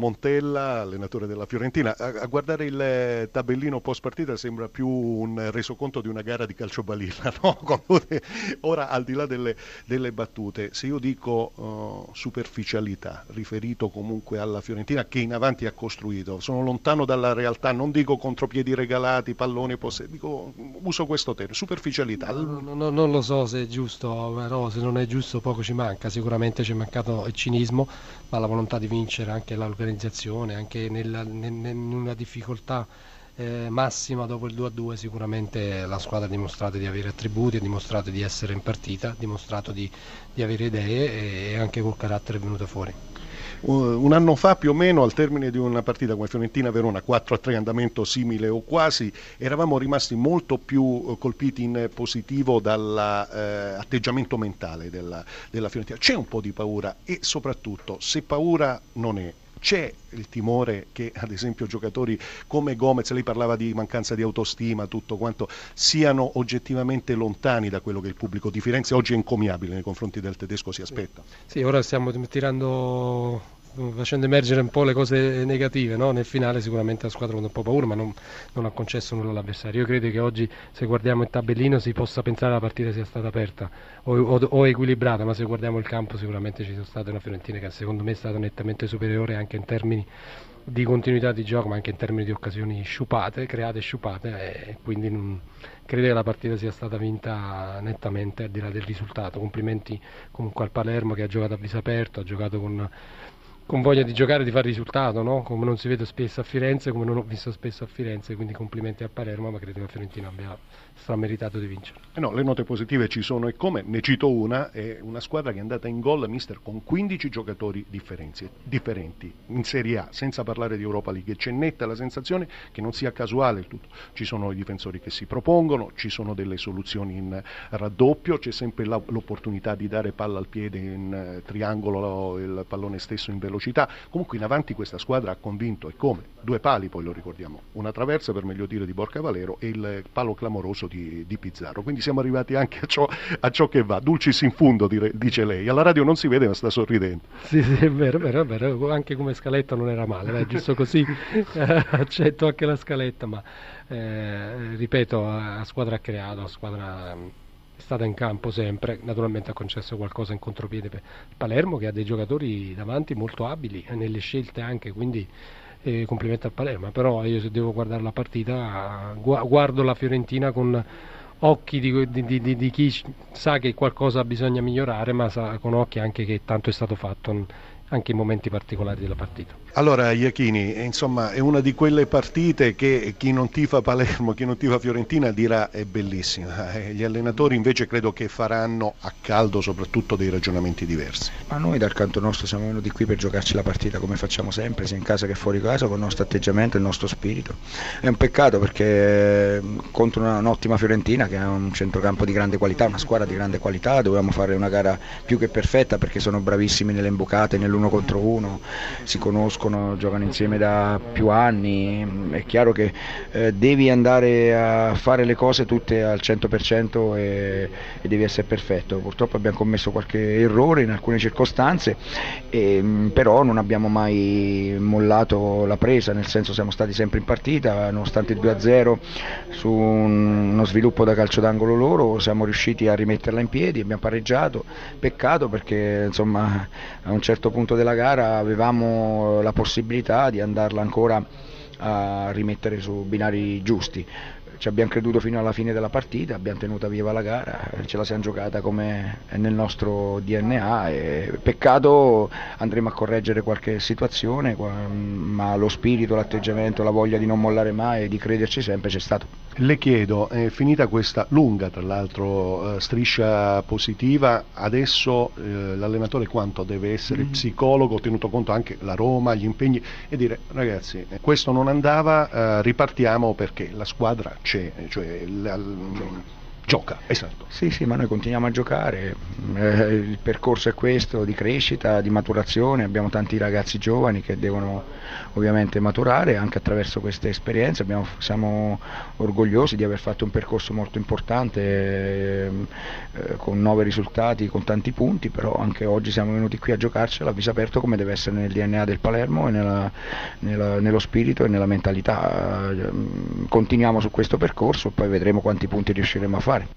Montella, allenatore della Fiorentina. A, a, guardare il eh, tabellino post partita sembra più un resoconto di una gara di calcio balilla. No? Ora, al di là delle, delle battute, se io dico uh, superficialità, riferito comunque alla Fiorentina che in avanti ha costruito, sono lontano dalla realtà, non dico contropiedi regalati, palloni possetti, dico, uso questo termine, superficialità. No, no, no, non lo so se è giusto, però se non è giusto poco ci manca, sicuramente ci è mancato il cinismo, ma la volontà di vincere anche l'organizzazione organizzazione, anche nella, in una difficoltà eh, massima dopo il 2-2 sicuramente la squadra ha dimostrato di avere attributi, ha dimostrato di essere in partita, ha dimostrato di, di avere idee e anche col carattere è venuto fuori. Un anno fa più o meno al termine di una partita come Fiorentina-Verona 4-3 andamento simile o quasi eravamo rimasti molto più eh, colpiti in positivo dall'atteggiamento eh, mentale della, della Fiorentina. C'è un po' di paura e soprattutto se paura non è c'è il timore che ad esempio giocatori come Gomez, lei parlava di mancanza di autostima, tutto quanto, siano oggettivamente lontani da quello che il pubblico di Firenze oggi è incomiabile nei confronti del tedesco si aspetta? Sì, ora stiamo tirando facendo emergere un po' le cose negative, no? nel finale sicuramente la squadra ha un po' paura ma non, non, ha concesso nulla all'avversario, io credo che oggi se guardiamo il tabellino si possa pensare la partita sia stata aperta o, o, o, equilibrata, ma se guardiamo il campo sicuramente ci sono state una Fiorentina che secondo me è stata nettamente superiore anche in termini di continuità di gioco ma anche in termini di occasioni sciupate, create sciupate e quindi non, credo che la partita sia stata vinta nettamente al di là del risultato, complimenti comunque al Palermo che ha giocato a viso aperto, ha giocato con con voglia di giocare e di fare risultato, no? come non si vede spesso a Firenze, come non ho visto spesso a Firenze, quindi complimenti a Palermo, ma credo che la Fiorentina abbia strameritato di vincere. Eh no, le note positive ci sono e come, ne cito una, è una squadra che è andata in gol, mister, con 15 giocatori differenti, in Serie A, senza parlare di Europa League, c'è netta la sensazione che non sia casuale il tutto, ci sono i difensori che si propongono, ci sono delle soluzioni in raddoppio, c'è sempre l'opportunità di dare palla al piede in eh, triangolo, il pallone stesso in velocità, velocità. Comunque in avanti questa squadra ha convinto e come? Due pali poi lo ricordiamo, una traversa per meglio dire di Borca Valero e il palo clamoroso di, di Pizzarro. Quindi siamo arrivati anche a ciò, a ciò che va. Dulcis in fundo dire, dice lei. Alla radio non si vede ma sta sorridendo. Sì, sì, è vero, è vero, è vero. Anche come scaletta non era male, dai, giusto così accetto anche la scaletta, ma eh, ripeto, la squadra ha creato, la squadra stata in campo sempre, naturalmente ha concesso qualcosa in contropiede per Palermo che ha dei giocatori davanti molto abili nelle scelte anche, quindi eh, complimenti al Palermo, però io se devo guardare la partita guardo la Fiorentina con occhi di, di, di, di chi sa che qualcosa bisogna migliorare, ma sa, con occhi anche che tanto è stato fatto anche in momenti particolari della partita. Allora Iachini, insomma è una di quelle partite che chi non tifa Palermo, chi non tifa Fiorentina dirà è bellissima, eh, gli allenatori invece credo che faranno a caldo soprattutto dei ragionamenti diversi. Ma noi dal canto nostro siamo venuti qui per giocarci la partita come facciamo sempre, sia in casa che fuori casa, con il nostro atteggiamento e il nostro spirito. È un peccato perché eh, contro una, un'ottima Fiorentina che ha un centrocampo di grande qualità, una squadra di grande qualità, dovevamo fare una gara più che perfetta perché sono bravissimi nelle imbucate, nell'uno contro uno, si conoscono giocano insieme da più anni, è chiaro che eh, devi andare a fare le cose tutte al 100% e, e, devi essere perfetto. Purtroppo abbiamo commesso qualche errore in alcune circostanze, e, mm, però non abbiamo mai mollato la presa, nel senso siamo stati sempre in partita, nonostante il 2-0 su un, uno sviluppo da calcio d'angolo loro, siamo riusciti a rimetterla in piedi, abbiamo pareggiato, peccato perché insomma a un certo punto della gara avevamo la la possibilità di andarla ancora a rimettere su binari giusti ci abbiamo creduto fino alla fine della partita, abbiamo tenuta viva la gara, ce la siamo giocata come è nel nostro DNA e peccato andremo a correggere qualche situazione, ma lo spirito, l'atteggiamento, la voglia di non mollare mai e di crederci sempre c'è stato. Le chiedo, è finita questa lunga tra l'altro eh, striscia positiva, adesso eh, l'allenatore quanto deve essere mm-hmm. psicologo, tenuto conto anche la Roma, gli impegni e dire ragazzi questo non andava, eh, ripartiamo perché la squadra c'è, cioè, la, gioca, esatto. Sì, sì, ma noi continuiamo a giocare, eh, il percorso è questo di crescita, di maturazione, abbiamo tanti ragazzi giovani che devono ovviamente maturare anche attraverso queste esperienze, abbiamo, siamo orgogliosi di aver fatto un percorso molto importante eh, eh, con nove risultati, con tanti punti, però anche oggi siamo venuti qui a giocarcela a viso aperto come deve essere nel DNA del Palermo e nella, nella, nello spirito e nella mentalità. Continuiamo su questo percorso, poi vedremo quanti punti riusciremo a fare. triunfar.